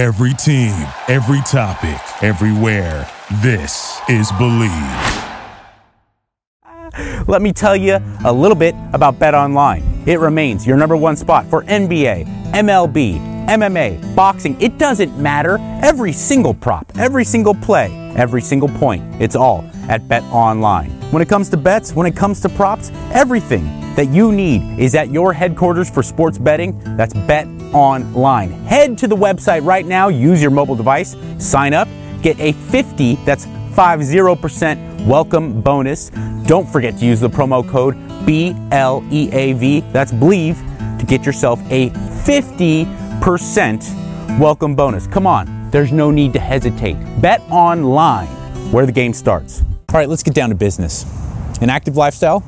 Every team, every topic, everywhere. This is Believe. Let me tell you a little bit about Bet Online. It remains your number one spot for NBA, MLB, MMA, boxing. It doesn't matter. Every single prop, every single play, every single point. It's all at Bet Online. When it comes to bets, when it comes to props, everything that you need is at your headquarters for sports betting. That's Bet Online. Head to the website right now, use your mobile device, sign up, get a 50, that's 50% welcome bonus. Don't forget to use the promo code BLEAV, that's Believe, to get yourself a 50% welcome bonus. Come on, there's no need to hesitate. Bet online, where the game starts. All right, let's get down to business. An active lifestyle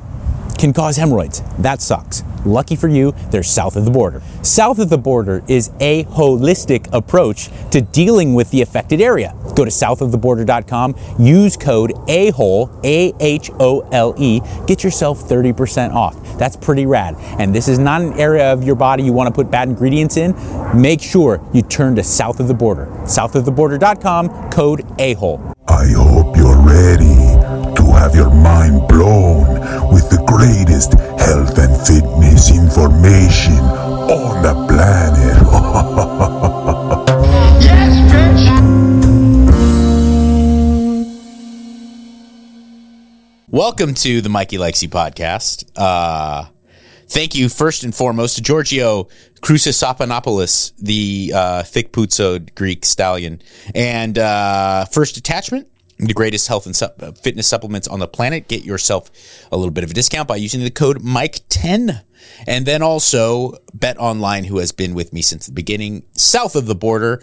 can cause hemorrhoids. That sucks. Lucky for you, they're south of the border. South of the border is a holistic approach to dealing with the affected area. Go to southoftheborder.com, use code AHOLE, A H O L E, get yourself 30% off. That's pretty rad. And this is not an area of your body you want to put bad ingredients in. Make sure you turn to south of the border. Southoftheborder.com, code AHOLE. I hope you're ready have your mind blown with the greatest health and fitness information on the planet. Yes, bitch! Welcome to the Mikey Likes You podcast. Uh, thank you first and foremost to Giorgio Crucisapanopoulos, the uh, thick putzoed Greek stallion, and uh, First Detachment, the greatest health and fitness supplements on the planet. Get yourself a little bit of a discount by using the code Mike10. And then also Bet Online, who has been with me since the beginning, south of the border.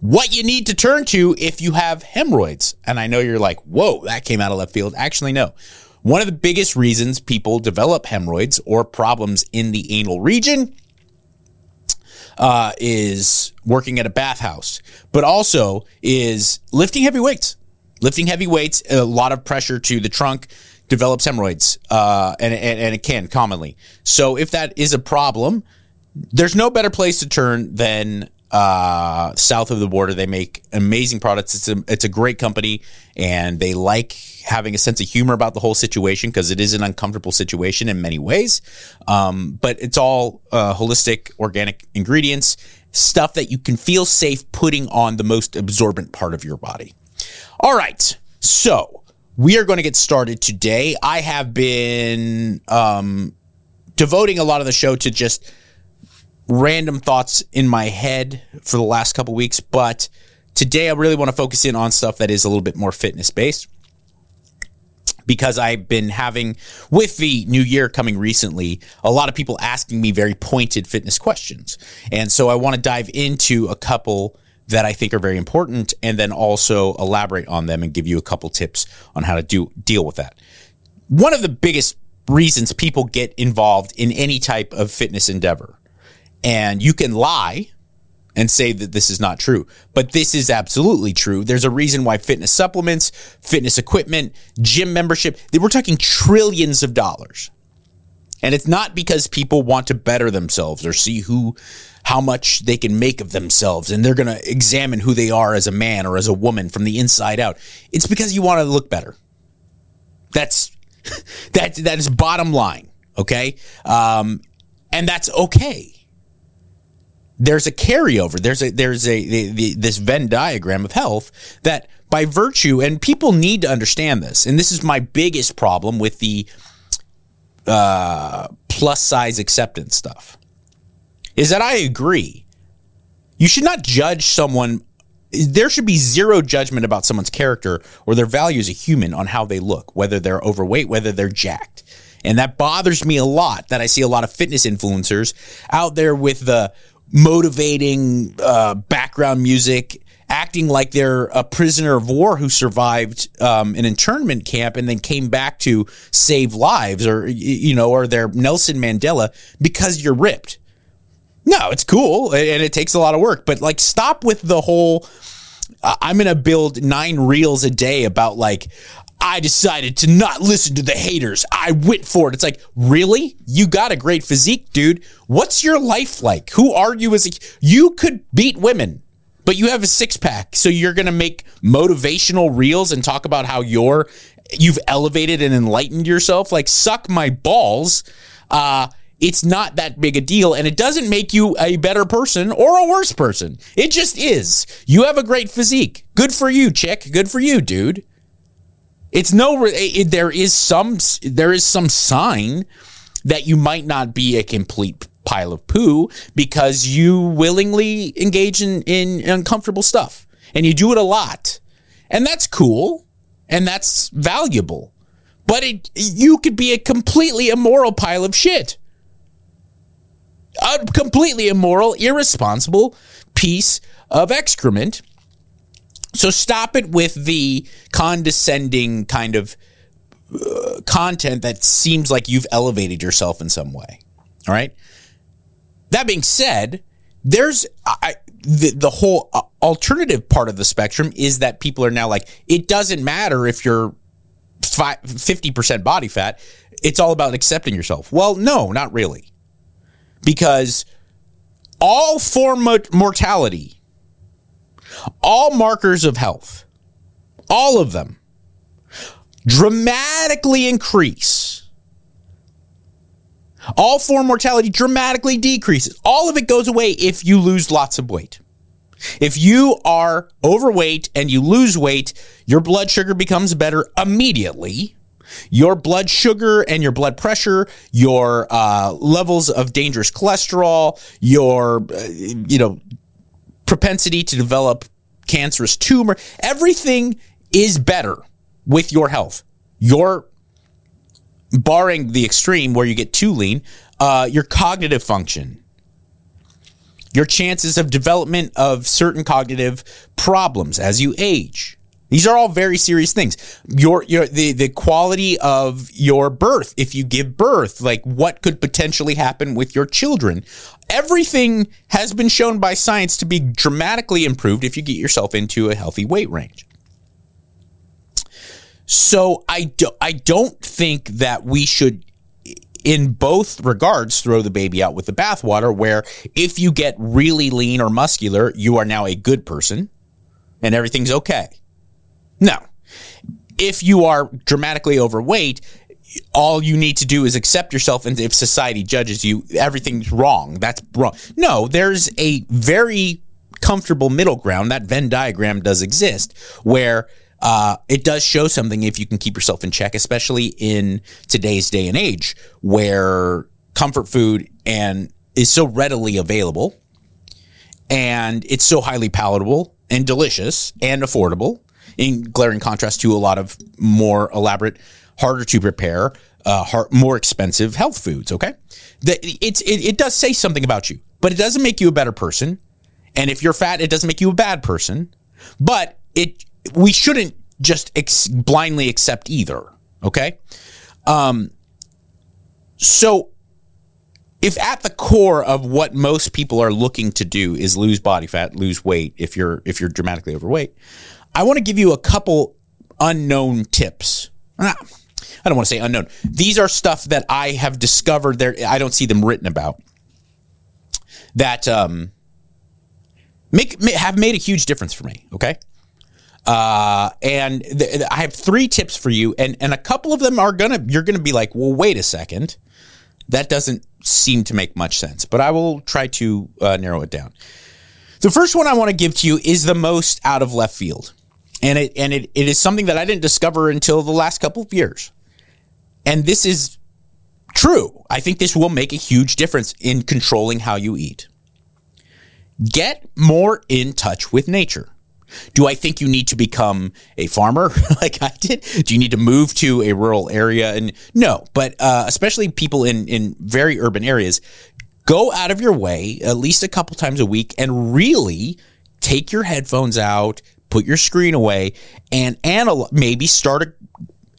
What you need to turn to if you have hemorrhoids. And I know you're like, whoa, that came out of left field. Actually, no. One of the biggest reasons people develop hemorrhoids or problems in the anal region uh, is working at a bathhouse, but also is lifting heavy weights. Lifting heavy weights, a lot of pressure to the trunk develops hemorrhoids, uh, and, and, and it can commonly. So if that is a problem, there's no better place to turn than uh, south of the border. They make amazing products. It's a it's a great company, and they like having a sense of humor about the whole situation because it is an uncomfortable situation in many ways. Um, but it's all uh, holistic, organic ingredients, stuff that you can feel safe putting on the most absorbent part of your body. All right, so we are going to get started today. I have been um, devoting a lot of the show to just random thoughts in my head for the last couple weeks, but today I really want to focus in on stuff that is a little bit more fitness based because I've been having with the new year coming recently, a lot of people asking me very pointed fitness questions. And so I want to dive into a couple that I think are very important and then also elaborate on them and give you a couple tips on how to do deal with that. One of the biggest reasons people get involved in any type of fitness endeavor and you can lie and say that this is not true, but this is absolutely true. There's a reason why fitness supplements, fitness equipment, gym membership, we're talking trillions of dollars. And it's not because people want to better themselves or see who how much they can make of themselves and they're going to examine who they are as a man or as a woman from the inside out. It's because you want to look better. That's that that is bottom line, okay? Um, and that's okay there's a carryover. There's a there's a the, the, this Venn diagram of health that by virtue and people need to understand this. And this is my biggest problem with the uh, plus size acceptance stuff. Is that I agree. You should not judge someone. There should be zero judgment about someone's character or their value as a human on how they look, whether they're overweight, whether they're jacked. And that bothers me a lot that I see a lot of fitness influencers out there with the motivating uh, background music, acting like they're a prisoner of war who survived um, an internment camp and then came back to save lives, or you know, or they're Nelson Mandela because you're ripped. No, it's cool and it takes a lot of work, but like, stop with the whole. Uh, I'm gonna build nine reels a day about like I decided to not listen to the haters. I went for it. It's like, really? You got a great physique, dude. What's your life like? Who are you as a you could beat women. But you have a six pack. So you're going to make motivational reels and talk about how you're you've elevated and enlightened yourself. Like suck my balls. Uh, it's not that big a deal and it doesn't make you a better person or a worse person. It just is. You have a great physique. Good for you, chick. Good for you, dude. It's no it, there is some there is some sign that you might not be a complete pile of poo because you willingly engage in, in uncomfortable stuff and you do it a lot. And that's cool and that's valuable. But it, you could be a completely immoral pile of shit a completely immoral, irresponsible piece of excrement. So stop it with the condescending kind of uh, content that seems like you've elevated yourself in some way. All right. That being said, there's I, the the whole uh, alternative part of the spectrum is that people are now like it doesn't matter if you're fifty percent body fat. It's all about accepting yourself. Well, no, not really because all form of mortality, all markers of health, all of them dramatically increase. All form mortality dramatically decreases. All of it goes away if you lose lots of weight. If you are overweight and you lose weight, your blood sugar becomes better immediately your blood sugar and your blood pressure, your uh, levels of dangerous cholesterol, your uh, you know propensity to develop cancerous tumor, everything is better with your health. Your barring the extreme where you get too lean, uh, your cognitive function, your chances of development of certain cognitive problems as you age these are all very serious things. Your your the the quality of your birth, if you give birth, like what could potentially happen with your children. Everything has been shown by science to be dramatically improved if you get yourself into a healthy weight range. So I do, I don't think that we should in both regards throw the baby out with the bathwater where if you get really lean or muscular, you are now a good person and everything's okay. No. If you are dramatically overweight, all you need to do is accept yourself and if society judges you everything's wrong that's wrong no there's a very comfortable middle ground that venn diagram does exist where uh, it does show something if you can keep yourself in check especially in today's day and age where comfort food and is so readily available and it's so highly palatable and delicious and affordable in glaring contrast to a lot of more elaborate, harder to prepare, uh, hard, more expensive health foods. Okay, it's it, it does say something about you, but it doesn't make you a better person. And if you're fat, it doesn't make you a bad person. But it we shouldn't just ex- blindly accept either. Okay, um, so if at the core of what most people are looking to do is lose body fat, lose weight, if you're if you're dramatically overweight, I want to give you a couple unknown tips. I don't want to say unknown. These are stuff that I have discovered there. I don't see them written about that um, make have made a huge difference for me. Okay. Uh, and th- I have three tips for you, and and a couple of them are gonna you're gonna be like, well, wait a second, that doesn't seem to make much sense. But I will try to uh, narrow it down. The first one I want to give to you is the most out of left field and it and it, it is something that I didn't discover until the last couple of years. And this is true. I think this will make a huge difference in controlling how you eat. Get more in touch with nature. Do I think you need to become a farmer like I did? Do you need to move to a rural area? And no, but uh, especially people in in very urban areas, go out of your way at least a couple times a week and really take your headphones out, put your screen away and analyze, maybe start a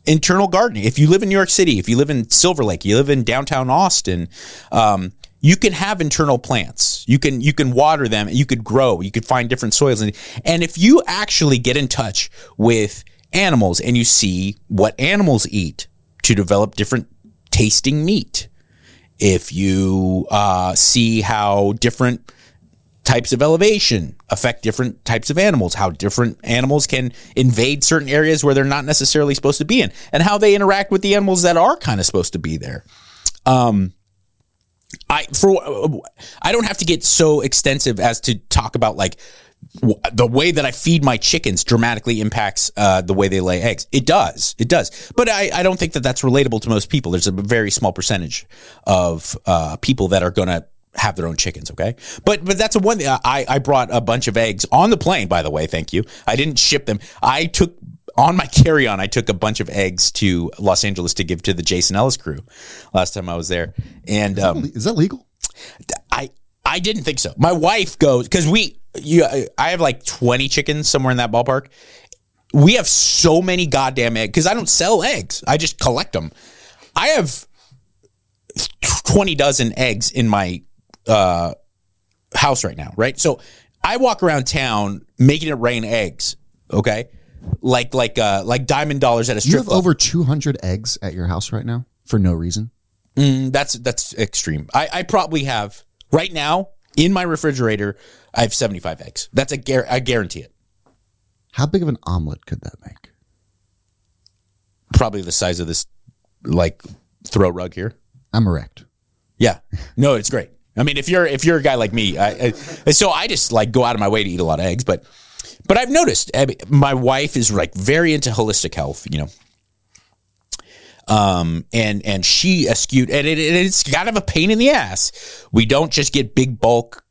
internal gardening. If you live in New York City, if you live in Silver Lake, you live in downtown Austin, um, you can have internal plants. You can you can water them. You could grow. You could find different soils, and and if you actually get in touch with animals and you see what animals eat to develop different tasting meat, if you uh, see how different types of elevation affect different types of animals, how different animals can invade certain areas where they're not necessarily supposed to be in, and how they interact with the animals that are kind of supposed to be there. Um, I for I don't have to get so extensive as to talk about like the way that I feed my chickens dramatically impacts uh, the way they lay eggs. It does, it does, but I, I don't think that that's relatable to most people. There's a very small percentage of uh, people that are going to have their own chickens. Okay, but but that's a one. I I brought a bunch of eggs on the plane. By the way, thank you. I didn't ship them. I took on my carry on, I took a bunch of eggs to Los Angeles to give to the Jason Ellis crew last time I was there. And um, Is that legal? I I didn't think so. My wife goes because we you I have like twenty chickens somewhere in that ballpark. We have so many goddamn eggs because I don't sell eggs. I just collect them. I have twenty dozen eggs in my uh, house right now. Right, so I walk around town making it rain eggs. Okay, like like uh like diamond dollars at a strip. You have club. over 200 eggs at your house right now for no reason. Mm, that's that's extreme. I, I probably have right now in my refrigerator. I have seventy five eggs. That's a gar- I guarantee it. How big of an omelet could that make? Probably the size of this like throw rug here. I'm erect. Yeah, no, it's great. I mean, if you're if you're a guy like me, I, I, so I just like go out of my way to eat a lot of eggs. But but I've noticed I mean, my wife is like very into holistic health. You know. Um and and she eschewed and it, it's kind of a pain in the ass. We don't just get big bulk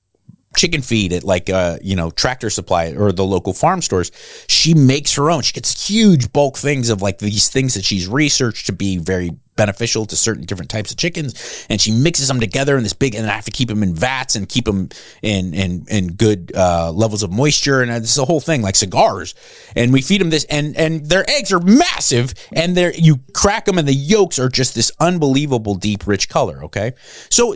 chicken feed at like uh you know tractor supply or the local farm stores she makes her own she gets huge bulk things of like these things that she's researched to be very beneficial to certain different types of chickens and she mixes them together in this big and I have to keep them in vats and keep them in in in good uh levels of moisture and it's the whole thing like cigars and we feed them this and and their eggs are massive and they're you crack them and the yolks are just this unbelievable deep rich color okay so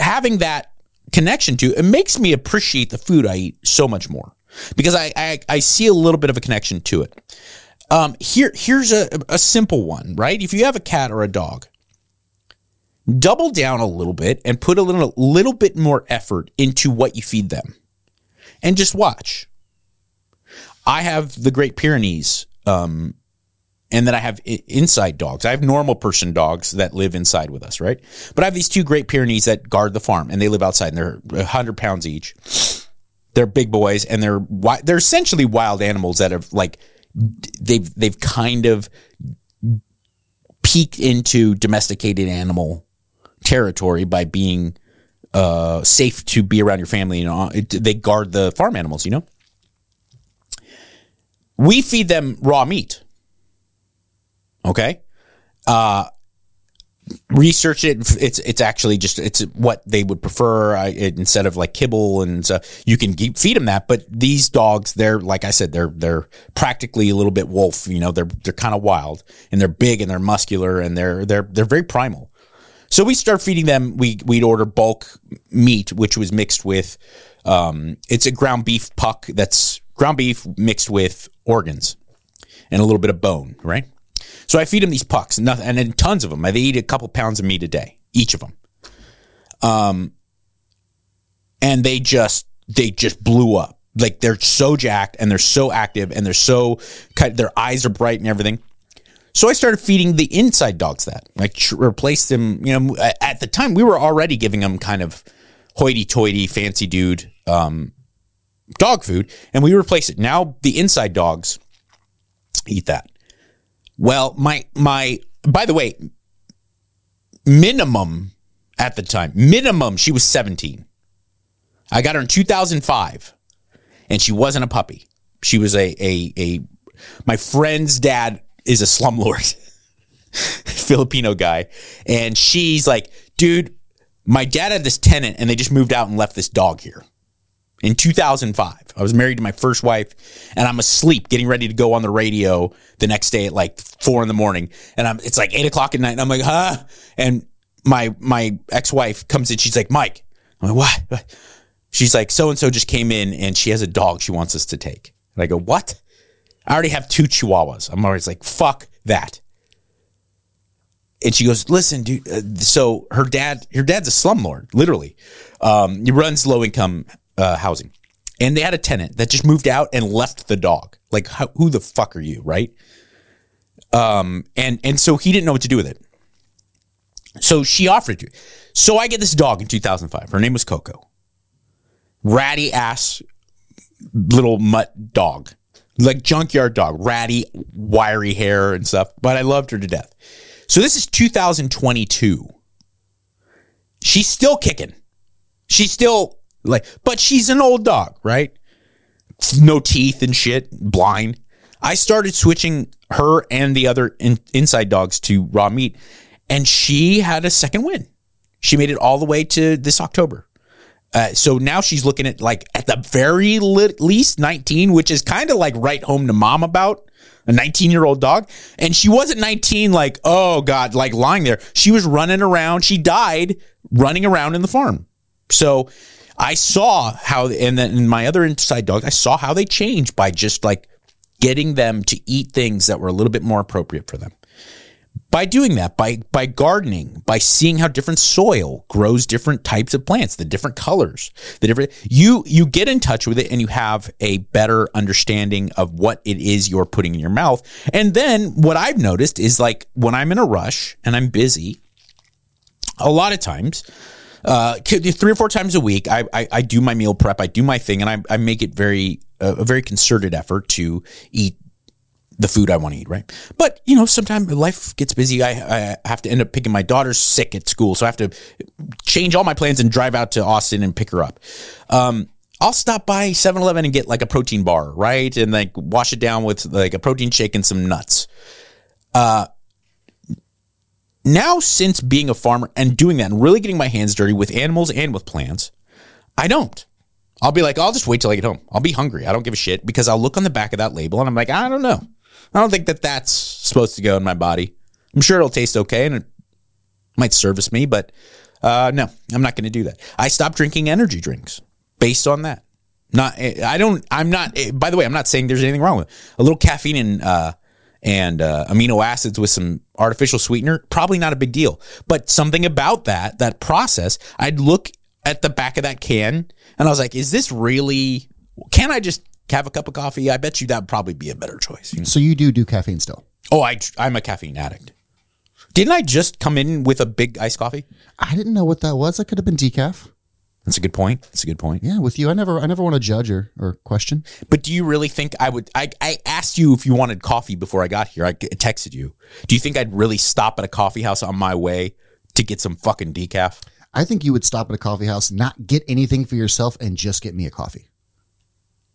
having that connection to, it makes me appreciate the food I eat so much more because I I, I see a little bit of a connection to it. Um, here here's a, a simple one, right? If you have a cat or a dog, double down a little bit and put a little little bit more effort into what you feed them, and just watch. I have the Great Pyrenees um, and then I have inside dogs. I have normal person dogs that live inside with us, right? But I have these two Great Pyrenees that guard the farm, and they live outside, and they're hundred pounds each. They're big boys, and they're they're essentially wild animals that have like they've they've kind of peeked into domesticated animal territory by being uh, safe to be around your family. You know, they guard the farm animals. You know, we feed them raw meat. Okay. Uh, research it. It's it's actually just it's what they would prefer I, it, instead of like kibble and so you can keep, feed them that. But these dogs, they're like I said, they're they're practically a little bit wolf. You know, they're they're kind of wild and they're big and they're muscular and they're they're they're very primal. So we start feeding them. We we'd order bulk meat, which was mixed with, um, it's a ground beef puck that's ground beef mixed with organs and a little bit of bone, right? So I feed them these pucks, nothing, and then tons of them. They eat a couple pounds of meat a day, each of them. Um, and they just they just blew up. Like they're so jacked and they're so active and they're so. Their eyes are bright and everything. So I started feeding the inside dogs that, tr- replaced them. You know, at the time we were already giving them kind of hoity-toity, fancy dude um, dog food, and we replaced it. Now the inside dogs eat that. Well, my my by the way, minimum at the time, minimum she was 17. I got her in 2005 and she wasn't a puppy. She was a a a my friend's dad is a slumlord. Filipino guy and she's like, "Dude, my dad had this tenant and they just moved out and left this dog here." In 2005. I was married to my first wife, and I'm asleep, getting ready to go on the radio the next day at like four in the morning, and I'm it's like eight o'clock at night, and I'm like, huh? And my my ex wife comes in, she's like, Mike, I'm like, what? She's like, so and so just came in, and she has a dog she wants us to take, and I go, what? I already have two chihuahuas. I'm always like, fuck that. And she goes, listen, dude. Uh, so her dad, her dad's a slumlord, literally. Um, he runs low income uh, housing, and they had a tenant that just moved out and left the dog. Like, how, who the fuck are you, right? Um, and and so he didn't know what to do with it. So she offered to. So I get this dog in 2005. Her name was Coco. Ratty ass little mutt dog, like junkyard dog, ratty, wiry hair and stuff. But I loved her to death. So this is 2022. She's still kicking. She's still like, but she's an old dog, right? No teeth and shit, blind. I started switching her and the other in, inside dogs to raw meat, and she had a second win. She made it all the way to this October. Uh, so now she's looking at like at the very li- least 19, which is kind of like right home to mom about a 19 year old dog. And she wasn't 19, like, oh God, like lying there. She was running around. She died running around in the farm. So I saw how, and then in my other inside dog, I saw how they changed by just like getting them to eat things that were a little bit more appropriate for them. By doing that by by gardening by seeing how different soil grows different types of plants the different colors the different you you get in touch with it and you have a better understanding of what it is you're putting in your mouth. And then what i've noticed is like when i'm in a rush and i'm busy a lot of times uh, three or four times a week, I, I, I do my meal prep. I do my thing, and I, I make it very a very concerted effort to eat the food I want to eat, right? But you know, sometimes life gets busy. I, I have to end up picking my daughter's sick at school, so I have to change all my plans and drive out to Austin and pick her up. Um, I'll stop by 7-Eleven and get like a protein bar, right? And like wash it down with like a protein shake and some nuts. Uh, now since being a farmer and doing that and really getting my hands dirty with animals and with plants, I don't. I'll be like, I'll just wait till I get home. I'll be hungry. I don't give a shit because I'll look on the back of that label and I'm like, I don't know. I don't think that that's supposed to go in my body. I'm sure it'll taste okay and it might service me, but uh, no, I'm not going to do that. I stopped drinking energy drinks based on that. Not, I don't, I'm not, by the way, I'm not saying there's anything wrong with it. A little caffeine and, uh, and uh, amino acids with some artificial sweetener, probably not a big deal. But something about that, that process, I'd look at the back of that can and I was like, is this really, can I just have a cup of coffee? I bet you that would probably be a better choice. you know? So you do do caffeine still? Oh, I, I'm a caffeine addict. Didn't I just come in with a big iced coffee? I didn't know what that was. That could have been decaf. That's a good point. That's a good point. Yeah, with you, I never, I never want to judge or, or question. But do you really think I would? I, I asked you if you wanted coffee before I got here. I texted you. Do you think I'd really stop at a coffee house on my way to get some fucking decaf? I think you would stop at a coffee house, not get anything for yourself, and just get me a coffee.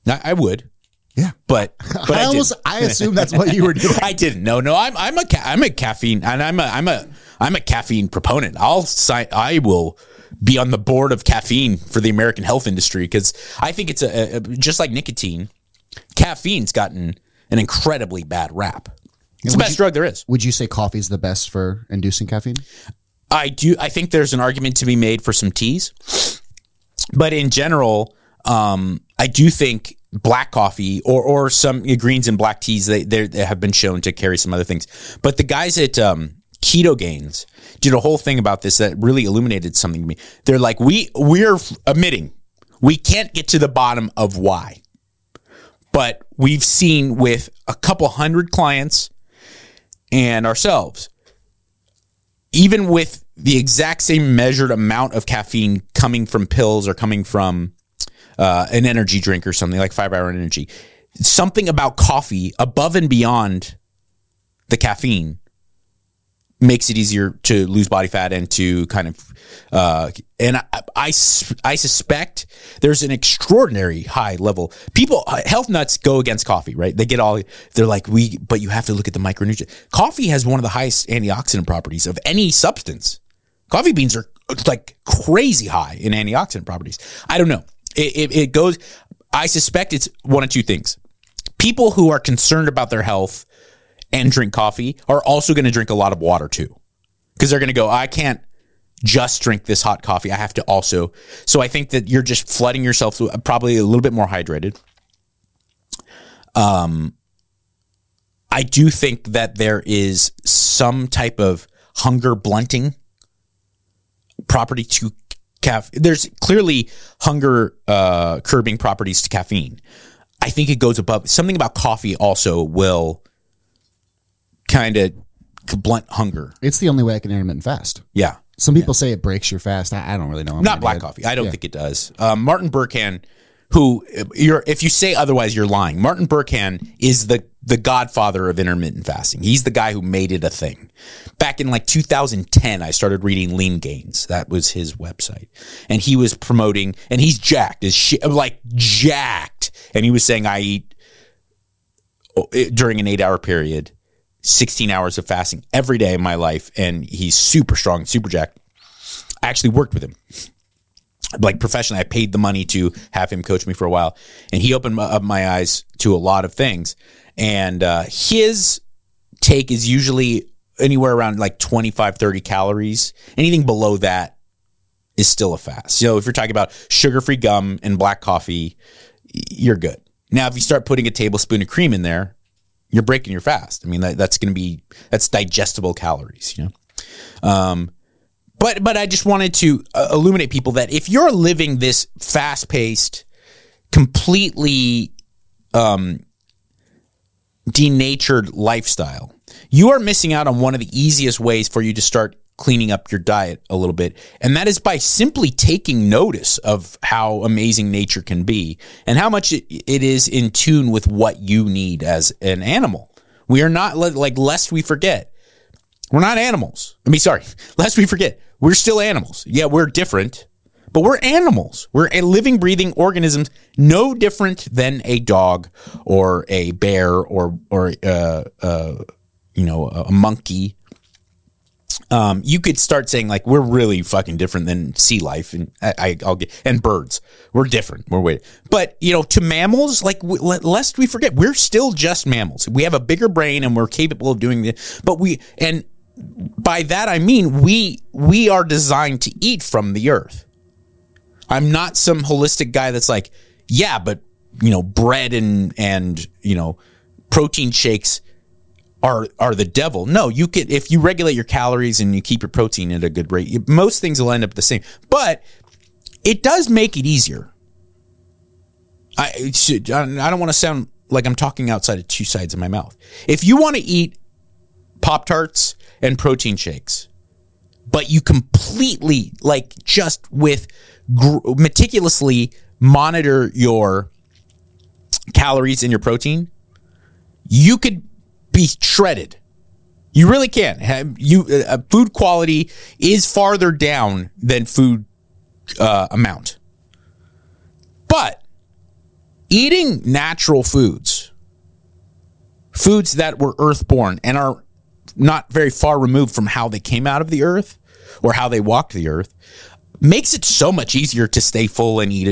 I, I would, Yeah, but but I, I, almost, didn't. I assume that's what you were doing. I didn't. No, no. I'm I'm a ca- I'm a caffeine and I'm a I'm a I'm a caffeine proponent. I'll sign. I will be on the board of caffeine for the American health industry because I think it's a, a just like nicotine. Caffeine's gotten an incredibly bad rap. It's the best you- drug there is. Would you say coffee is the best for inducing caffeine? I do. I think there's an argument to be made for some teas, but in general, um, I do think black coffee or or some greens and black teas they they they have been shown to carry some other things. But the guys at um, Ketogains did a whole thing about this that really illuminated something to me. They're like, we we're admitting we can't get to the bottom of why, but we've seen with a couple hundred clients and ourselves even with the exact same measured amount of caffeine coming from pills or coming from uh, an energy drink or something like five hour energy, something about coffee above and beyond the caffeine makes it easier to lose body fat and to kind of uh, and I, I, I suspect there's an extraordinary high level. People uh, health nuts go against coffee right? They get all they're like we but you have to look at the micronutrient coffee has one of the highest antioxidant properties of any substance. Coffee beans are like crazy high in antioxidant properties. I don't know. It, it, it goes i suspect it's one of two things. People who are concerned about their health and drink coffee are also going to drink a lot of water too. Because they're going to go, I can't just drink this hot coffee. I have to also. So I think that you're just flooding yourself with probably a little bit more hydrated. Um, I do think that there is some type of hunger blunting property to Caf- there's clearly hunger uh, curbing properties to caffeine. I think it goes above something about coffee also will kind of blunt hunger. It's the only way I can intermittent fast. Yeah. Some people say it breaks your fast. I, I don't really know. I'm not black coffee. I don't Yeah. think it does. Um, Martin Berkhan, who you're, if you say otherwise, you're lying. Martin Berkhan is the the godfather of intermittent fasting. He's the guy who made it a thing. Back in like 2010, I started reading Leangains. That was his website, and he was promoting. And he's jacked, is shit, like jacked, and he was saying I eat oh, during an eight hour period. 16 hours of fasting every day of my life, and he's super strong, super jacked. I actually worked with him like professionally. I paid the money to have him coach me for a while, and he opened up my eyes to a lot of things. And uh, his take is usually anywhere around like 25, 30 calories. Anything below that is still a fast. So if you're talking about sugar free gum and black coffee, you're good. Now, if you start putting a tablespoon of cream in there, you're breaking your fast. I mean, that, that's going to be that's digestible calories, you know. Um, but but I just wanted to uh, illuminate people that if you're living this fast paced, completely um, denatured lifestyle, you are missing out on one of the easiest ways for you to start cleaning up your diet a little bit. And that is by simply taking notice of how amazing nature can be and how much it, it is in tune with what you need as an animal. We are not like, lest we forget, we're not animals. I mean, sorry, lest we forget, we're still animals. Yeah, we're different, but we're animals. We're a living, breathing organisms, no different than a dog or a bear or or uh, uh, you know a, a monkey. Um, you could start saying like we're really fucking different than sea life, and I, I, I'll get and birds. We're different. We're way, but you know, to mammals, like lest we forget, we're still just mammals. We have a bigger brain and we're capable of doing this. But we and by that I mean we we are designed to eat from the earth. I'm not some holistic guy that's like, yeah, but you know, bread and and you know, protein shakes are are the devil. No, you can if you regulate your calories and you keep your protein at a good rate, most things will end up the same. But it does make it easier. I should, I don't want to sound like I'm talking outside of two sides of my mouth. If you want to eat Pop Tarts and protein shakes, but you completely like just with gr- meticulously monitor your calories and your protein, you could be shredded. You really can. You uh, food quality is farther down than food uh, amount. But eating natural foods, foods that were earthborn and are not very far removed from how they came out of the earth or how they walked the earth, makes it so much easier to stay full and eat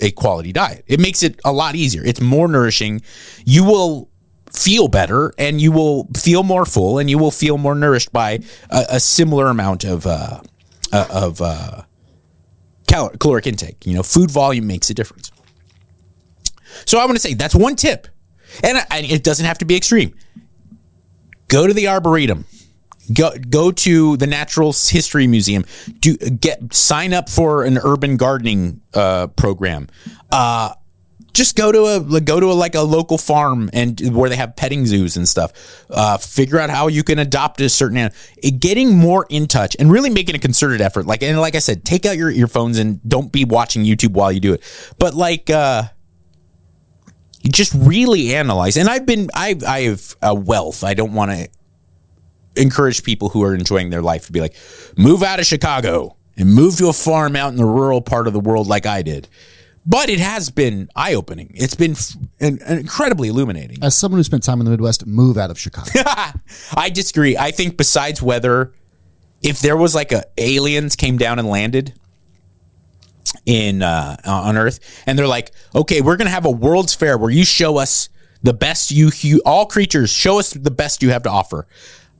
a, a quality diet. It makes it a lot easier. It's more nourishing. You will feel better and you will feel more full and you will feel more nourished by a, a similar amount of uh, uh, of uh, cal- caloric intake. You know, food volume makes a difference. So I want to say that's one tip, and, and it doesn't have to be extreme. Go to the arboretum. Go go to the Natural History Museum. Do get sign up for an urban gardening uh, program. Just go to a go to a, like a local farm and where they have petting zoos and stuff. Uh, figure out how you can adopt a certain animal. Getting more in touch and really making a concerted effort. Like and like I said, take out your earphones and don't be watching YouTube while you do it. But like. uh you just really analyze and i've been i i have a wealth i don't want to encourage people who are enjoying their life to be like move out of chicago and move to a farm out in the rural part of the world like i did but it has been eye-opening it's been f- in- incredibly illuminating As someone who spent time in the Midwest, move out of Chicago. i disagree i think besides weather if there was like a aliens came down and landed in uh, on Earth, and they're like, okay, we're gonna have a World's Fair where you show us the best you, you all creatures show us the best you have to offer.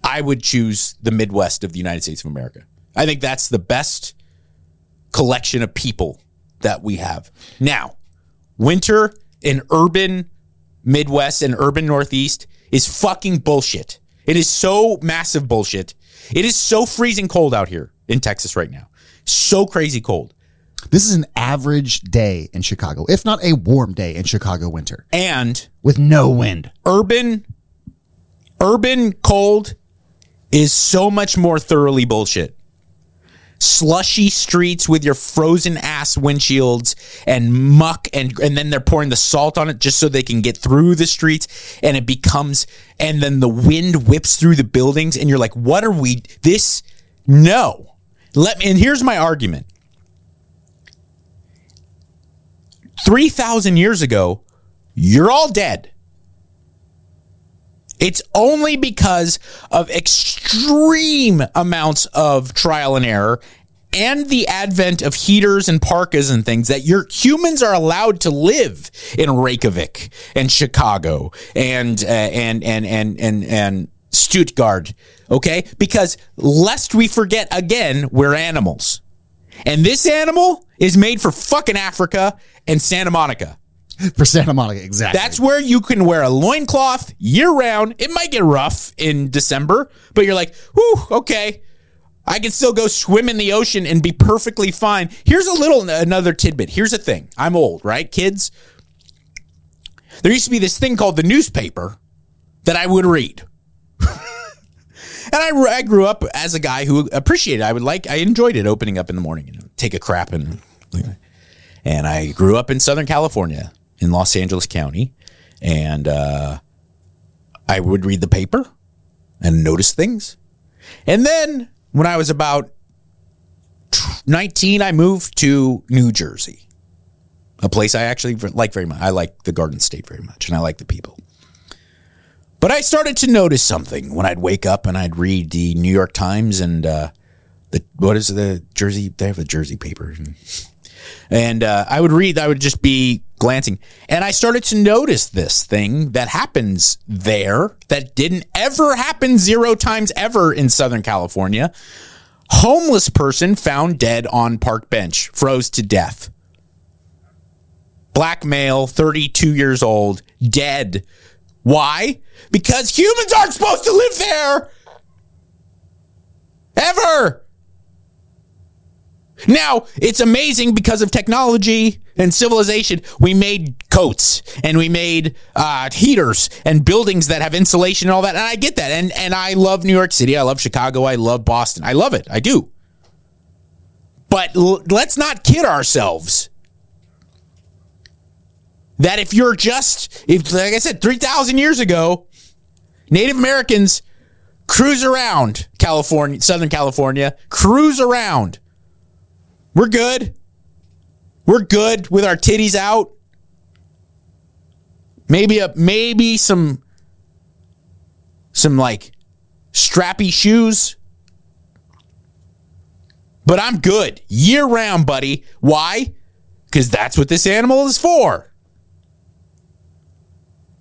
I would choose the Midwest of the United States of America. I think that's the best collection of people that we have now. Winter in urban Midwest and urban Northeast is fucking bullshit. It is so massive bullshit. It is so freezing cold out here in Texas right now. So crazy cold. This is an average day in Chicago, if not a warm day in Chicago winter And with no wind. urban urban cold is so much more thoroughly bullshit. Slushy streets with your frozen ass windshields and muck and and then they're pouring the salt on it just so they can get through the streets and it becomes and then the wind whips through the buildings and you're like what are we this no. Let me and here's my argument. 3000 years ago you're all dead. It's only because of extreme amounts of trial and error and the advent of heaters and parkas and things that your humans are allowed to live in Reykjavik and Chicago and uh, and and and and and Stuttgart, okay? Because lest we forget again, we're animals. And this animal is made for fucking Africa and Santa Monica. For Santa Monica, exactly. That's where you can wear a loincloth year round. It might get rough in December, but you're like, whew, okay. I can still go swim in the ocean and be perfectly fine. Here's a little another tidbit. Here's a thing. I'm old, right, kids? There used to be this thing called the newspaper that I would read. and I, I grew up as a guy who appreciated it. I would like I enjoyed it opening up in the morning, know, take a crap and and I grew up in Southern California in Los Angeles County, and uh, I would read the paper and notice things. And then when I was about 19, I moved to New Jersey, a place I actually like very much. I like the Garden State very much, and I like the people. But I started to notice something when I'd wake up and I'd read the New York Times and uh, the what is the Jersey? They have a Jersey paper, and uh, I would read. I would just be glancing, and I started to notice this thing that happens there that didn't ever happen zero times ever in Southern California. Homeless person found dead on park bench, froze to death. Black male, 32 years old, dead. Why? Because humans aren't supposed to live there. Ever. Now, it's amazing because of technology and civilization. We made coats and we made uh, heaters and buildings that have insulation and all that. And I get that. And, and I love New York City. I love Chicago. I love Boston. I love it. I do. But l- let's not kid ourselves that if you're just, if like I said, 3,000 years ago, Native Americans cruise around California, Southern California, cruise around. We're good. We're good with our titties out. Maybe a maybe some some like strappy shoes. But I'm good year round, buddy. Why? Cuz that's what this animal is for.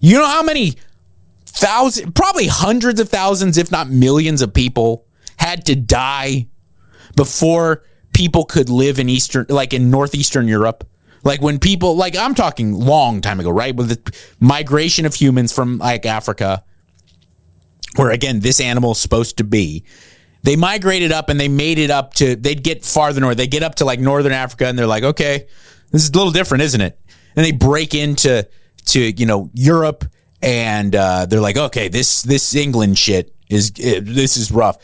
You know how many thousands, probably hundreds of thousands, if not millions of people had to die before people could live in Eastern, like in Northeastern Europe? Like when people, like I'm talking long time ago, right? With the migration of humans from like Africa, where again, this animal is supposed to be. They migrated up and they made it up to, they'd get farther north. They get up to like Northern Africa and they're like, okay, this is a little different, isn't it? And they break into, to you know Europe, and uh, they're like, okay, this this England shit is eh, this is rough,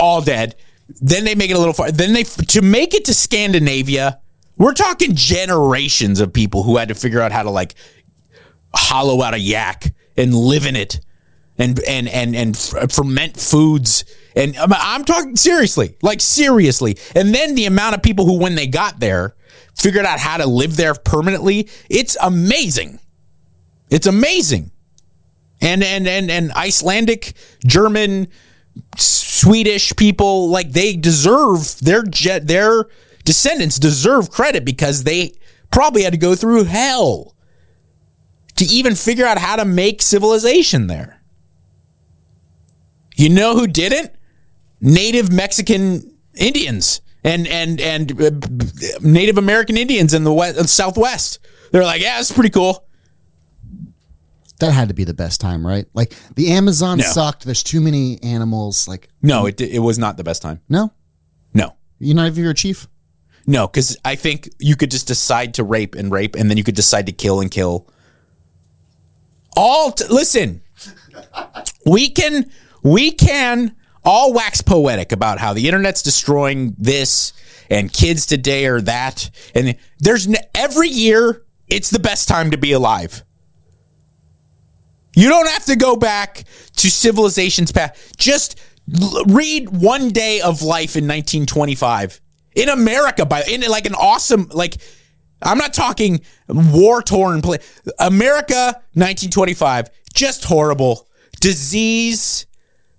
all dead. Then they make it a little far. Then they to make it to Scandinavia. We're talking generations of people who had to figure out how to like hollow out a yak and live in it, and and and and ferment foods. And I'm, I'm talking seriously, like seriously. And then the amount of people who, when they got there, figured out how to live there permanently. It's amazing. It's amazing. And and and and Icelandic, German, Swedish people like they deserve their jet their descendants deserve credit because they probably had to go through hell to even figure out how to make civilization there. You know who didn't? Native Mexican Indians and and and uh, Native American Indians in the west, Southwest. They're like, yeah, it's pretty cool. That had to be the best time, right? Like the Amazon No. sucked. There's too many animals. Like No, it it was not the best time. no, No, you're not even your chief. No, because I think you could just decide to rape and rape, and then you could decide to kill and kill. All t- listen, we can we can all wax poetic about how the internet's destroying this and kids today are that, and there's n- every year it's the best time to be alive. You don't have to go back to civilization's past. Just l- read one day of life in 1925 in America by in like an awesome like I'm not talking war torn place. America 1925 just horrible. Disease,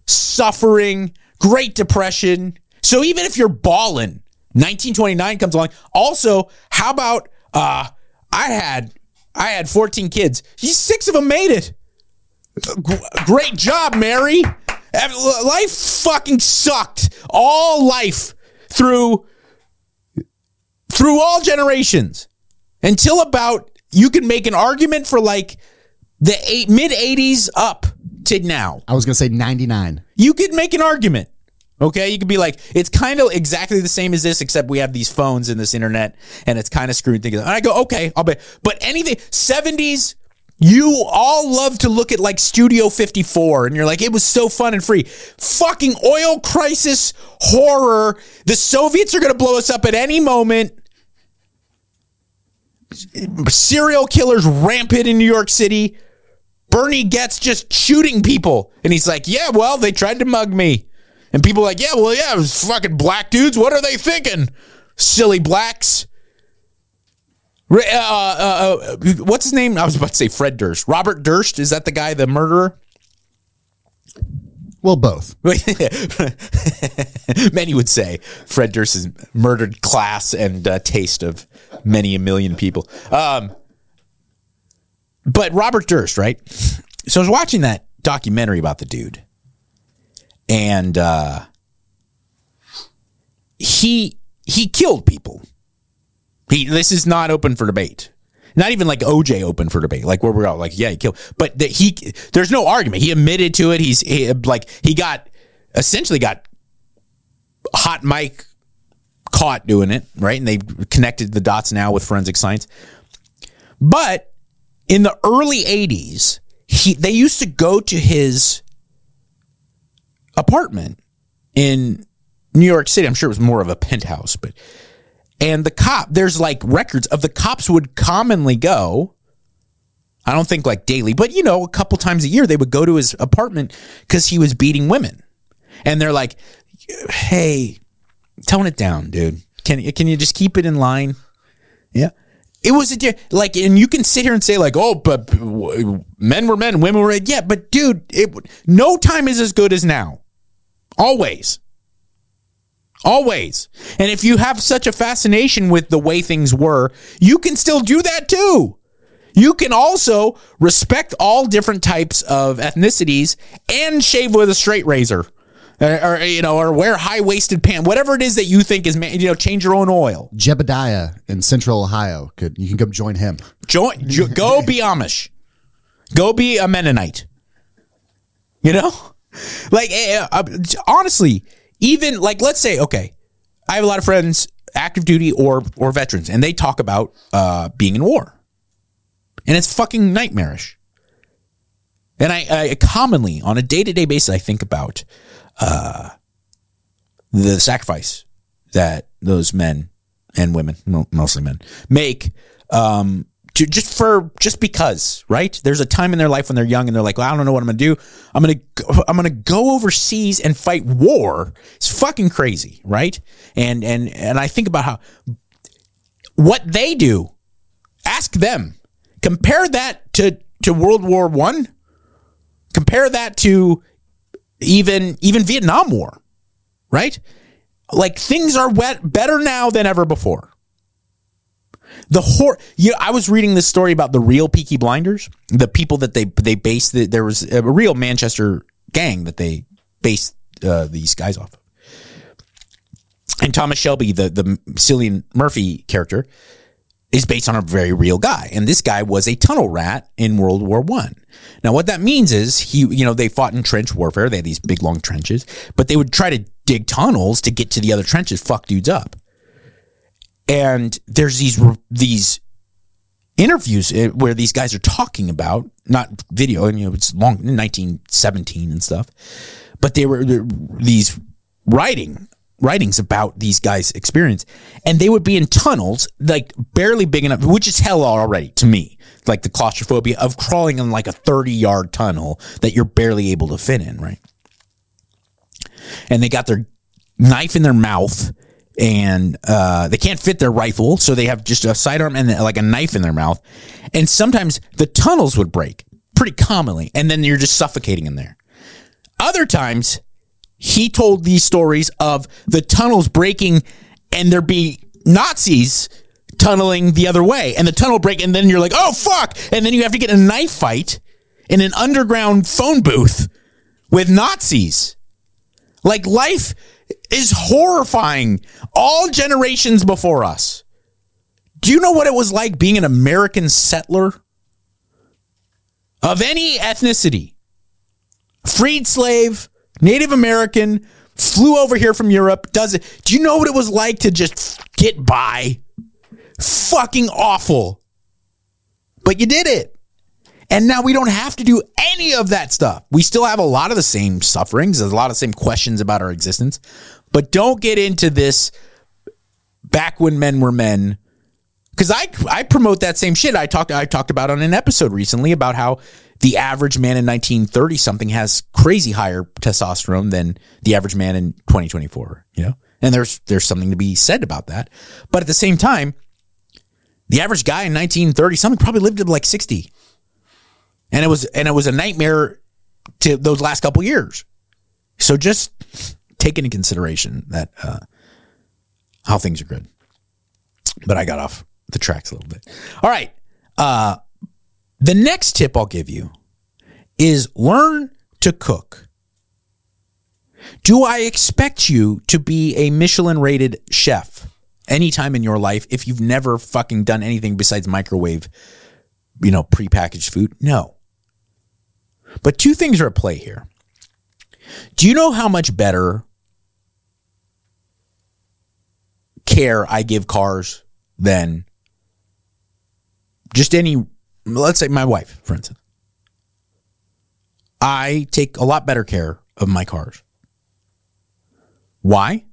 suffering, Great Depression. So even if you're balling, 1929 comes along. Also, how about uh I had I had 14 kids. Six of them made it. Great job, Mary. Life fucking sucked. All life through through all generations until about you can make an argument for like the eight, mid 80s up to now. I was going to say 99. You could make an argument. Okay, you could be like, it's kind of exactly the same as this, except we have these phones and this internet, and it's kind of screwed things. up. And I go, okay, I'll bet. But anything, 70s, you all love to look at like Studio 54, and you're like, it was so fun and free. Fucking oil crisis, horror. The Soviets are going to blow us up at any moment. Serial killers rampant in New York City. Bernie Goetz just shooting people. And he's like, yeah, well, they tried to mug me. And people are like, yeah, well, yeah, it was fucking black dudes. What are they thinking? Silly blacks. Uh, uh, uh, what's his name? I was about to say Fred Durst. Robert Durst. Is that the guy, the murderer? Well, both. Many would say Fred Durst has murdered class and uh, taste of many a million people. Um, but Robert Durst, right? So I was watching that documentary about the dude, and uh, he he killed people. He this is not open for debate. Not even like OJ open for debate, like where we're all like, yeah, he killed. But he, there's no argument. He admitted to it. He's he, like he got essentially got hot mic caught doing it, right? And they connected the dots now with forensic science. But in the early 80s, he they used to go to his apartment in New York City. I'm sure it was more of a penthouse, but and the cop, there's like records of the cops would commonly go. I don't think like daily, but you know, a couple times a year they would go to his apartment because he was beating women. And they're like, hey, tone it down, dude. Can you can you just keep it in line? Yeah. It was a like, and you can sit here and say like, oh, but men were men, women were yeah, but dude, it no time is as good as now. Always. Always. And if you have such a fascination with the way things were, you can still do that too. You can also respect all different types of ethnicities and shave with a straight razor. Or, or, you know, or wear high waisted pants, whatever it is that you think is, ma- you know, change your own oil. Jebediah in Central Ohio could you can come join him. Join, jo- go be Amish. Go be a Mennonite. You know, like eh, uh, honestly, even like let's say, okay, I have a lot of friends, active duty or or veterans, and they talk about uh, being in war, and it's fucking nightmarish. And I, I commonly, on a day to day basis, I think about uh, the sacrifice that those men and women, mostly men, make um, to, just for just because, right? There's a time in their life when they're young and they're like, well, I don't know what I'm gonna do. I'm gonna go, I'm gonna go overseas and fight war. It's fucking crazy, right? And and and I think about how what they do. Ask them. Compare that to to World War One. Compare that to even even Vietnam War, right? Like things are wet better now than ever before. The hor you I was reading this story about the real Peaky Blinders, the people that they they based the, there was a real Manchester gang that they based uh, these guys off of. And Thomas Shelby, the the Cillian Murphy character, is based on a very real guy. And this guy was a tunnel rat in World War One. Now, what that means is he, you know, they fought in trench warfare. They had these big long trenches, but they would try to dig tunnels to get to the other trenches, fuck dudes up. And there's these these interviews uh, where these guys are talking about not video, and you know it's long 1917 and stuff, but they were these writing writings about these guys' experience, and they would be in tunnels like barely big enough, which is hell already to me. Like the claustrophobia of crawling in like a 30 yard tunnel that you're barely able to fit in, right? And they got their knife in their mouth and uh, they can't fit their rifle, so they have just a sidearm and like a knife in their mouth. And sometimes the tunnels would break pretty commonly, and then you're just suffocating in there. Other times, he told these stories of the tunnels breaking and there be Nazis tunneling the other way, and the tunnel break, and then you're like, oh fuck, and then you have to get a knife fight in an underground phone booth with Nazis. Like life is horrifying. All generations before us. Do you know what it was like being an American settler of any ethnicity? Freed slave, Native American, flew over here from Europe, does it. Do you know what it was like to just get by? Fucking awful. But you did it. And now we don't have to do any of that stuff. We still have a lot of the same sufferings, a lot of the same questions about our existence. But don't get into this back when men were men. Because I, I promote that same shit. I talked I talked about on an episode recently about how the average man in 1930 something has crazy higher testosterone than the average man in 2024. You know, and there's there's something to be said about that. But at the same time, the average guy in 1930 something probably lived to like 60 and it was and it was a nightmare to those last couple years. So just take into consideration that uh, how things are good. But I got off the tracks a little bit. All right, uh, the next tip I'll give you is learn to cook. Do I expect you to be a Michelin rated chef anytime in your life if you've never fucking done anything besides microwave, you know, prepackaged food? No. But two things are at play here. Do you know how much better care I give cars than just any, let's say my wife, for instance? I take a lot better care of my cars. Why?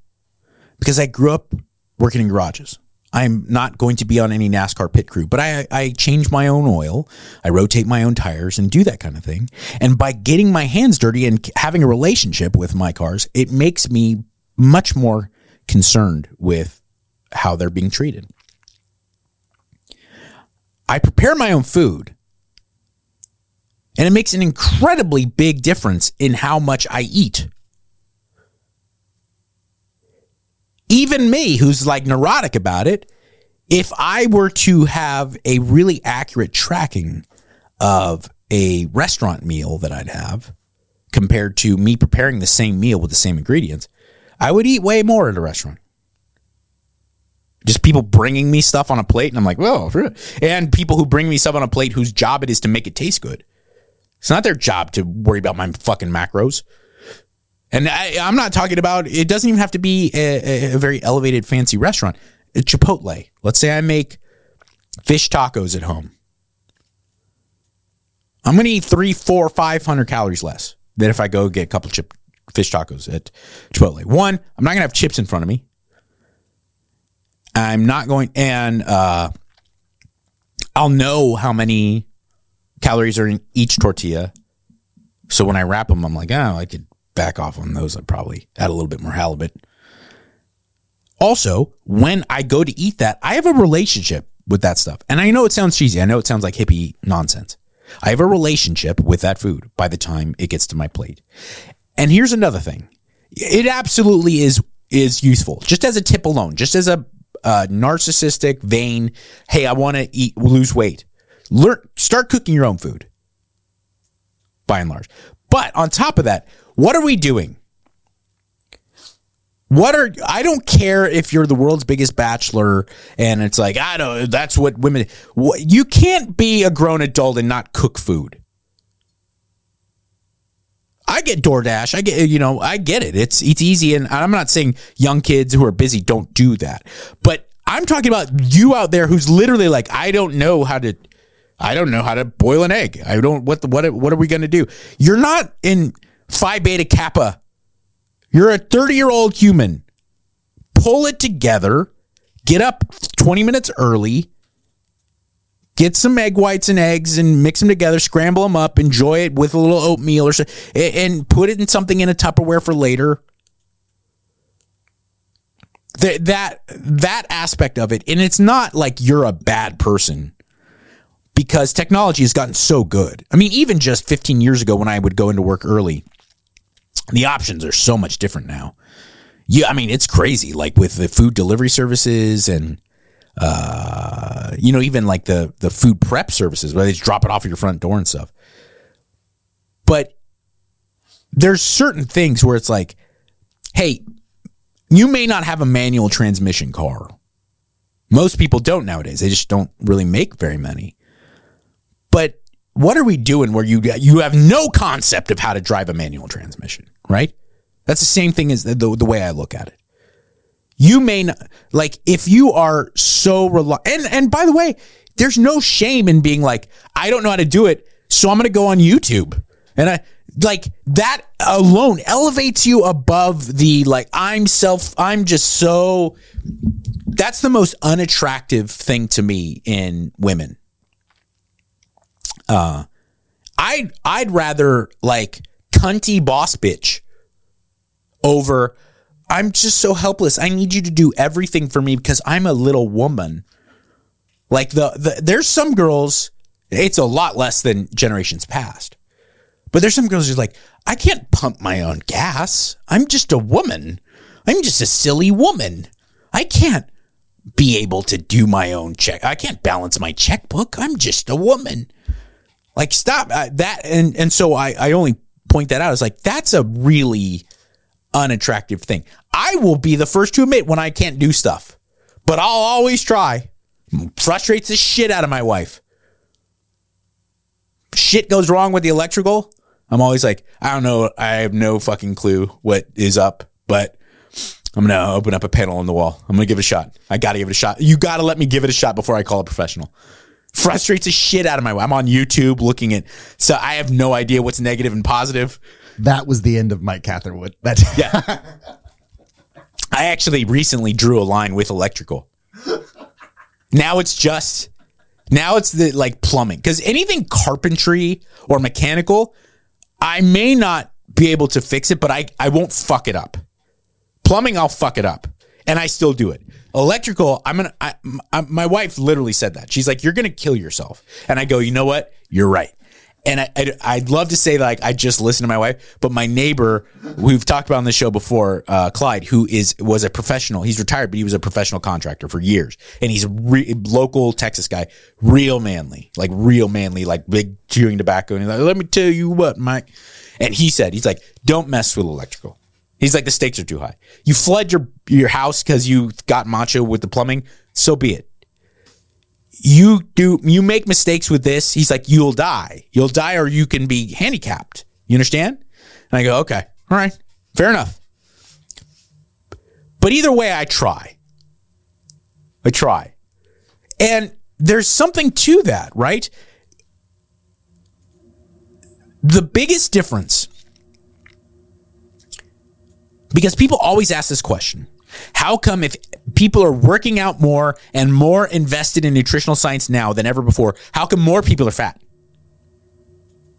Because I grew up working in garages. I'm not going to be on any NASCAR pit crew, but I, I change my own oil, I rotate my own tires, and do that kind of thing. And by getting my hands dirty and having a relationship with my cars, it makes me much more concerned with how they're being treated. I prepare my own food, and it makes an incredibly big difference in how much I eat. Even me, who's like neurotic about it, if I were to have a really accurate tracking of a restaurant meal that I'd have compared to me preparing the same meal with the same ingredients, I would eat way more at a restaurant. Just people bringing me stuff on a plate, and I'm like, well, and people who bring me stuff on a plate whose job it is to make it taste good. It's not their job to worry about my fucking macros. And I, I'm not talking about, it doesn't even have to be a, a very elevated, fancy restaurant. Chipotle. Let's say I make fish tacos at home. I'm going to eat three, four, 500 calories less than if I go get a couple chip fish tacos at Chipotle. One, I'm not going to have chips in front of me. I'm not going, and uh, I'll know how many calories are in each tortilla. So when I wrap them, I'm like, oh, I could back off on those. I'd probably add a little bit more halibut. Also, when I go to eat that, I have a relationship with that stuff. And I know it sounds cheesy. I know it sounds like hippie nonsense. I have a relationship with that food by the time it gets to my plate. And here's another thing. It absolutely is is useful. Just as a tip alone, just as a narcissistic vain, hey, I want to eat lose weight. Learn start cooking your own food. By and large. But on top of that, what are we doing? What are I don't care if you're the world's biggest bachelor and it's like I don't that's what women you can't be a grown adult and not cook food. I get DoorDash. I get you know, I get it. It's it's easy and I'm not saying young kids who are busy don't do that. But I'm talking about you out there who's literally like, I don't know how to, I don't know how to boil an egg. I don't what the, what what are we going to do? You're not in Phi Beta Kappa. You're a 30 year old human. Pull it together. Get up 20 minutes early. Get some egg whites and eggs and mix them together. Scramble them up. Enjoy it with a little oatmeal or so, and- put it in something in a Tupperware for later. Th- that that aspect of it, and it's not like you're a bad person because technology has gotten so good. I mean, even just 15 years ago when I would go into work early, the options are so much different now. Yeah, I mean, it's crazy. Like with the food delivery services and uh, you know, even like the the food prep services where they just drop it off at your front door and stuff. But there's certain things where it's like, hey, you may not have a manual transmission car. Most people don't nowadays. They just don't really make very many. But what are we doing where you you have no concept of how to drive a manual transmission, right? That's the same thing as the, the, the way I look at it. You may not like if you are so reliant, and and by the way, there's no shame in being like I don't know how to do it, so I'm going to go on YouTube. And I like that alone elevates you above the like I'm self I'm just so that's the most unattractive thing to me in women. Uh I'd I'd rather like cunty boss bitch over I'm just so helpless. I need you to do everything for me because I'm a little woman. Like the, the there's some girls, it's a lot less than generations past. But there's some girls who's like, I can't pump my own gas. I'm just a woman. I'm just a silly woman. I can't be able to do my own check. I can't balance my checkbook. I'm just a woman. Like stop uh, that and and so I I only point that out as like that's a really unattractive thing. I will be the first to admit when I can't do stuff, but I'll always try. Frustrates the shit out of my wife. Shit goes wrong with the electrical. I'm always like, I don't know. I have no fucking clue what is up, but I'm going to open up a panel on the wall. I'm going to give it a shot. I got to give it a shot. You got to let me give it a shot before I call a professional. Frustrates the shit out of my. I'm on YouTube looking at, so I have no idea what's negative and positive. That was the end of Mike Catherwood. That Yeah. I actually recently drew a line with electrical. Now it's just now it's the like plumbing because anything carpentry or mechanical, I may not be able to fix it, but I I won't fuck it up. Plumbing, I'll fuck it up, and I still do it. Electrical, I'm gonna. I, my, wife literally said that. She's like, "You're gonna kill yourself," and I go, "You know what? You're right." And I, I'd, I'd love to say like I just listen to my wife, but my neighbor, we've talked about on the show before, uh, Clyde, who is was a professional. He's retired, but he was a professional contractor for years, and he's a re- local Texas guy, real manly, like real manly, like big chewing tobacco. And he's like, "Let me tell you what, Mike," and he said, "He's like, don't mess with electrical." He's like, the stakes are too high. You flood your your house because you got macho with the plumbing. So be it. You do you make mistakes with this. He's like you'll die. You'll die or you can be handicapped. You understand? And i go okay. All right. Fair enough. But either way i try. I try. And there's something to that right? The biggest difference because people always ask this question how come if people are working out more and more invested in nutritional science now than ever before, how come more people are fat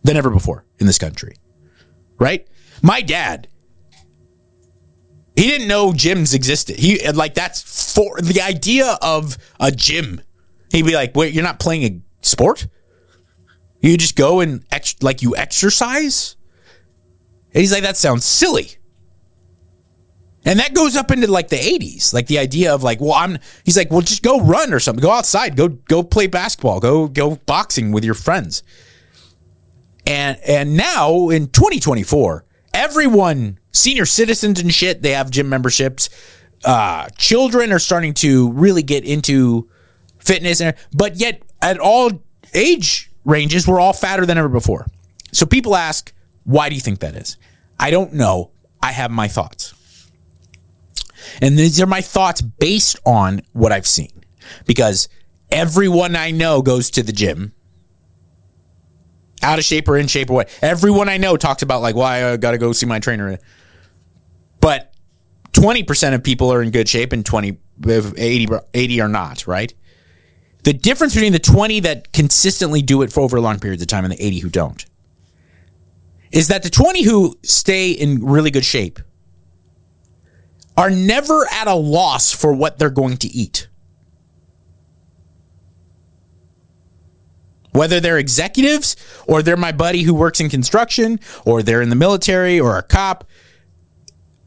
than ever before in this country? Right? My dad, he didn't know gyms existed. He like that's for the idea of a gym. He'd be like, "Wait, you're not playing a sport? You just go and ex- like you exercise?" And he's like, "That sounds silly." And that goes up into like the 80s, like the idea of like, well, I'm he's like, well, just go run or something. Go outside, go go play basketball, go go boxing with your friends. And and now in 2024, everyone, senior citizens and shit, they have gym memberships. Uh children are starting to really get into fitness and but yet at all age ranges, we're all fatter than ever before. So people ask, why do you think that is? I don't know. I have my thoughts. And these are my thoughts based on what I've seen. Because everyone I know goes to the gym. Out of shape or in shape or what. Everyone I know talks about like, why well, I gotta go see my trainer. But 20% of people are in good shape and 20, 80, 80 are not, right? The difference between the 20 that consistently do it for over long periods of time and the 80 who don't is that the 20 who stay in really good shape are never at a loss for what they're going to eat. Whether they're executives or they're my buddy who works in construction or they're in the military or a cop,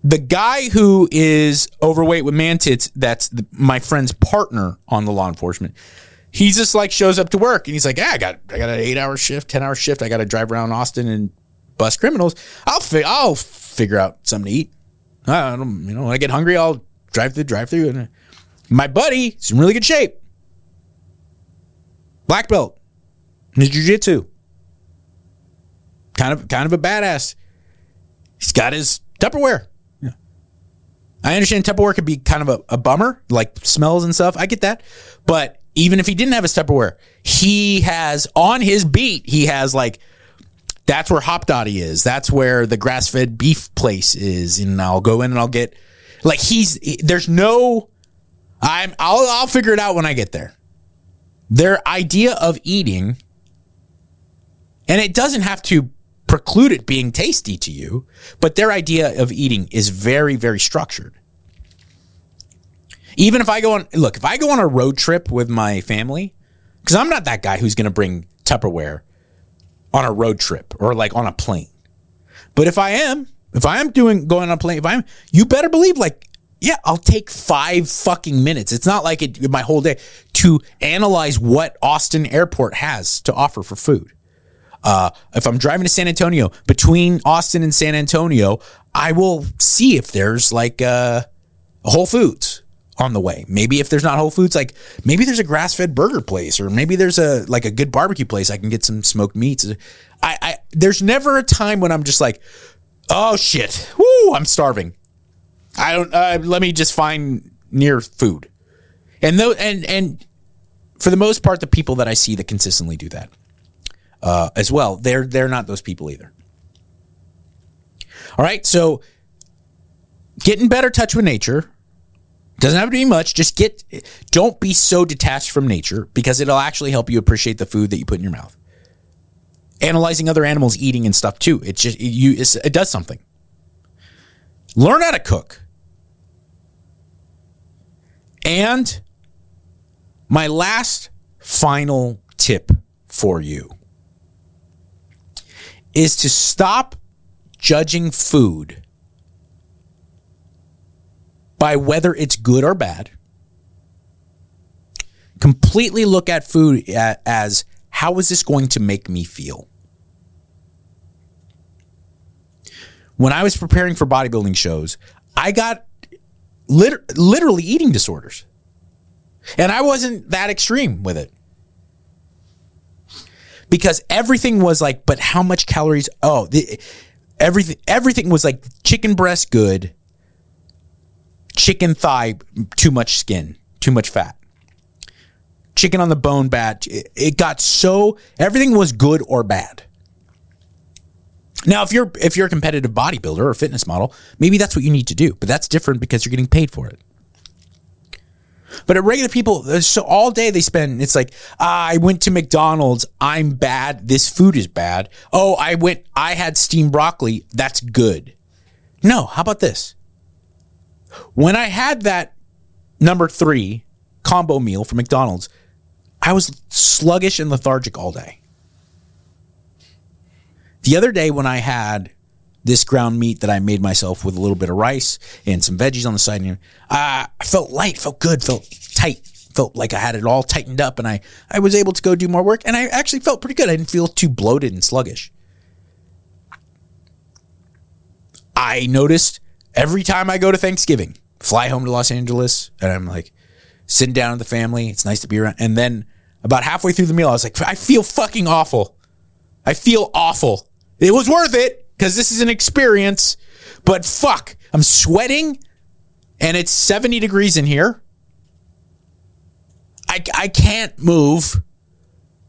the guy who is overweight with man tits, that's the, my friend's partner on the law enforcement. He just like shows up to work and he's like, yeah, I got I got an eight hour shift, ten hour shift. I got to drive around Austin and bust criminals. I'll fi- I'll figure out something to eat. I don't, you know, when I get hungry, I'll drive through drive through. And uh, my buddy is in really good shape. Black belt in jiu-jitsu. Kind of kind of a badass. He's got his Tupperware. Yeah. I understand Tupperware could be kind of a, a, bummer, like smells and stuff. I get that. But even if he didn't have his Tupperware, he has on his beat, he has like, that's where Hop is. That's where the grass fed beef place is. And I'll go in and I'll get, like, he's, there's no, I'm, I'll, I'll figure it out when I get there. Their idea of eating, and it doesn't have to preclude it being tasty to you, but their idea of eating is very, very structured. Even if I go on, look, if I go on a road trip with my family, because I'm not that guy who's going to bring Tupperware on a road trip or like on a plane. But if I am, if I am doing going on a plane, if I'm, you better believe like, yeah, I'll take five fucking minutes. It's not like it my whole day to analyze what Austin Airport has to offer for food. Uh, if I'm driving to San Antonio, between Austin and San Antonio, I will see if there's like uh, Whole Foods on the way. Maybe if there's not Whole Foods, like maybe there's a grass fed burger place, or maybe there's a like a good barbecue place. I can get some smoked meats. I, I there's never a time when I'm just like, oh shit, whoo, I'm starving. I don't. Uh, let me just find near food, and though and and for the most part, the people that I see that consistently do that uh, as well. They're they're not those people either. All right, so get in better touch with nature. Doesn't have to be much. Just get. Don't be so detached from nature because it'll actually help you appreciate the food that you put in your mouth. Analyzing other animals eating and stuff too. It just you. It's, it does something. Learn how to cook. And my last final tip for you is to stop judging food by whether it's good or bad. Completely look at food as how is this going to make me feel? When I was preparing for bodybuilding shows, I got lit- literally eating disorders. And I wasn't that extreme with it because everything was like, but how much calories? Oh, the, everything everything was like chicken breast good, chicken thigh too much skin, too much fat. Chicken on the bone bad. It, got so everything was good or bad. Now, if you're if you're a competitive bodybuilder or fitness model, maybe that's what you need to do, but that's different because you're getting paid for it. But at regular people, so all day they spend, it's like, ah, I went to McDonald's. I'm bad. This food is bad. Oh, I went, I had steamed broccoli. That's good. No, how about this? When I had that number three combo meal from McDonald's, I was sluggish and lethargic all day. The other day when I had this ground meat that I made myself with a little bit of rice and some veggies on the side. And I felt light, felt good, felt tight, felt like I had it all tightened up, and I I was able to go do more work. And I actually felt pretty good. I didn't feel too bloated and sluggish. I noticed every time I go to Thanksgiving, fly home to Los Angeles, and I'm like sitting down with the family. It's nice to be around. And then about halfway through the meal, I was like, I feel fucking awful. I feel awful. It was worth it because this is an experience. But fuck, I'm sweating and it's 70 degrees in here. I, I can't move.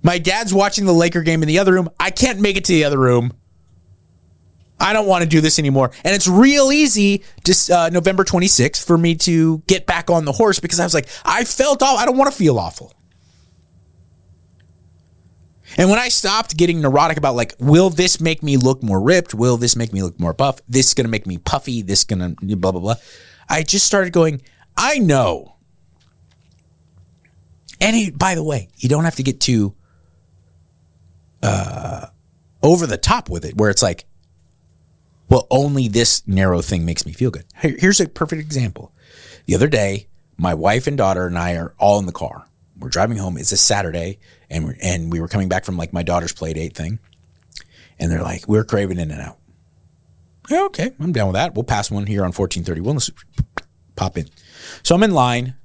My dad's watching the Laker game in the other room. I can't make it to the other room. I don't want to do this anymore. And it's real easy just uh, November 26th for me to get back on the horse because I was like, I felt all, I don't want to feel awful. And when I stopped getting neurotic about like, will this make me look more ripped? Will this make me look more buff? This is going to make me puffy. This is going to blah, blah, blah. I just started going, I know. And he, by the way, you don't have to get too uh, over the top with it where it's like, well, only this narrow thing makes me feel good. Here's a perfect example. The other day, my wife and daughter and I are all in the car. We're driving home. It's a Saturday, and we're, and we were coming back from like my daughter's play date thing, and they're like, "We're craving In and Out." Yeah, okay, I'm down with that. We'll pass one here on 1431. Let's pop in. So I'm in line.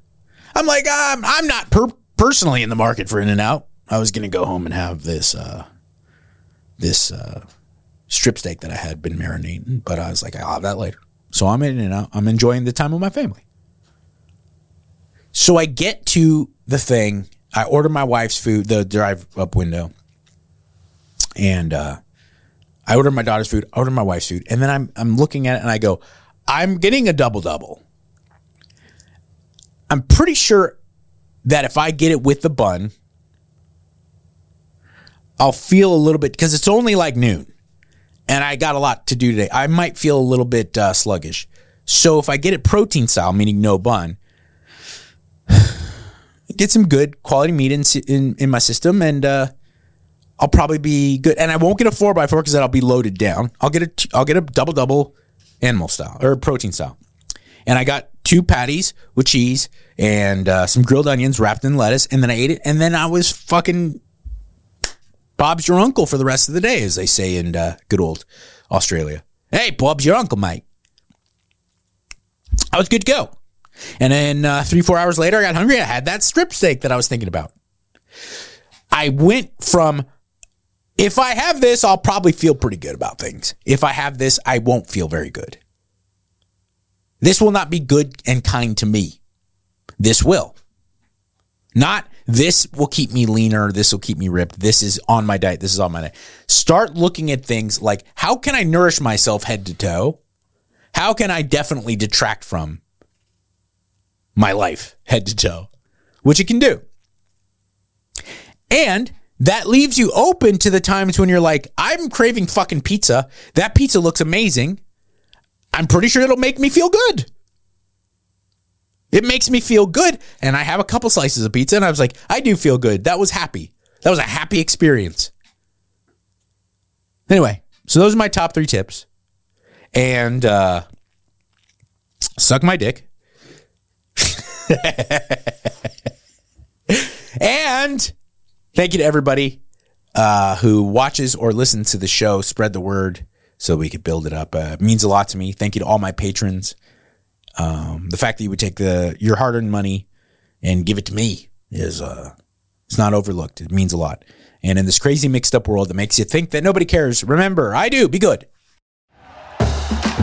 I'm like, I'm, I'm not per- personally in the market for In and Out. I was gonna go home and have this uh, this uh, strip steak that I had been marinating, but I was like, I'll have that later. So I'm in and out. I'm enjoying the time with my family. So I get to the thing. I order my wife's food, the drive up window, and uh, I order my daughter's food. I order my wife's food, and then I'm I'm looking at it and I go, I'm getting a double double. I'm pretty sure that if I get it with the bun, I'll feel a little bit because it's only like noon and I got a lot to do today. I might feel a little bit uh, sluggish. So if I get it protein style, meaning no bun, get some good quality meat in in, in my system, and uh, I'll probably be good. And I won't get a four x four because I'll be loaded down. I'll get a I'll get a double double animal style or protein style, and I got two patties with cheese and uh, some grilled onions wrapped in lettuce, and then I ate it, and then I was fucking Bob's your uncle for the rest of the day, as they say in uh, good old Australia. Hey, Bob's your uncle, mate. I was good to go. And then uh, three, four hours later, I got hungry. I had that strip steak that I was thinking about. I went from, if I have this, I'll probably feel pretty good about things. If I have this, I won't feel very good. This will not be good and kind to me. This will. Not this will keep me leaner. This will keep me ripped. This is on my diet. This is on my diet. Start looking at things like how can I nourish myself head to toe? How can I definitely detract from my life head to toe? Which it can do. And that leaves you open to the times when you're like, I'm craving fucking pizza. That pizza looks amazing. I'm pretty sure it'll make me feel good. It makes me feel good. And I have a couple slices of pizza and I was like, I do feel good. That was happy. That was a happy experience. Anyway, so those are my top three tips. And uh, suck my dick. and thank you to everybody uh, who watches or listens to the show. Spread the word so we could build it up. Uh, it means a lot to me. Thank you to all my patrons. Um, the fact that you would take the your hard earned money and give it to me is uh, it's not overlooked. It means a lot. And in this crazy mixed up world that makes you think that nobody cares, remember, I do. Be good.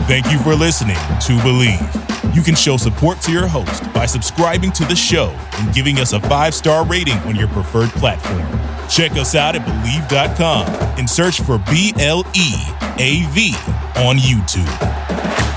Thank you for listening to Bleav. You can show support to your host by subscribing to the show and giving us a five star rating on your preferred platform. Check us out at Bleav.com and search for B L E A V on YouTube.